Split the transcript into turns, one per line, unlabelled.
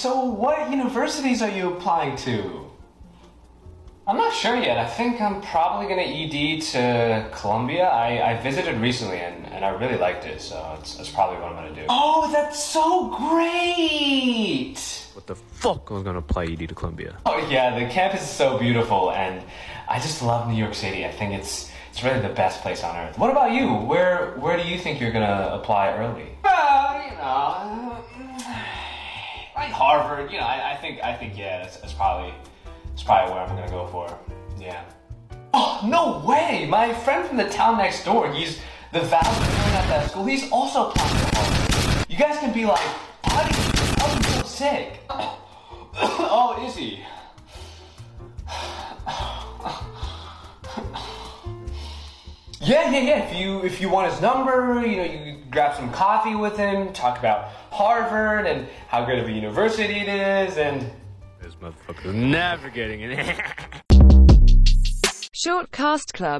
so what universities are you applying to? I'm not sure yet. I think I'm probably going to ED to Columbia. I, I visited recently and, and I really liked it, so it's, that's probably what I'm going to do. Oh, that's so great!
What the fuck? I was gonna apply ED to Columbia.
Oh yeah, the campus is so beautiful, and I just love New York City. I think it's it's really the best place on earth. What about you? Where where do you think you're gonna apply early? Well, you know, like Harvard. You know, I, I think I think yeah, that's, that's probably that's probably where I'm gonna go for. Yeah. Oh no way! My friend from the town next door, he's the valedictorian at that school. He's also applying to Harvard. You guys can be like, buddy, I'm so sick. oh, is he? Yeah, yeah, yeah. If you if you want his number, you know, you grab some coffee with him, talk about Harvard and how good of a university it is, and
This motherfucker's never getting it.
Short Cast Club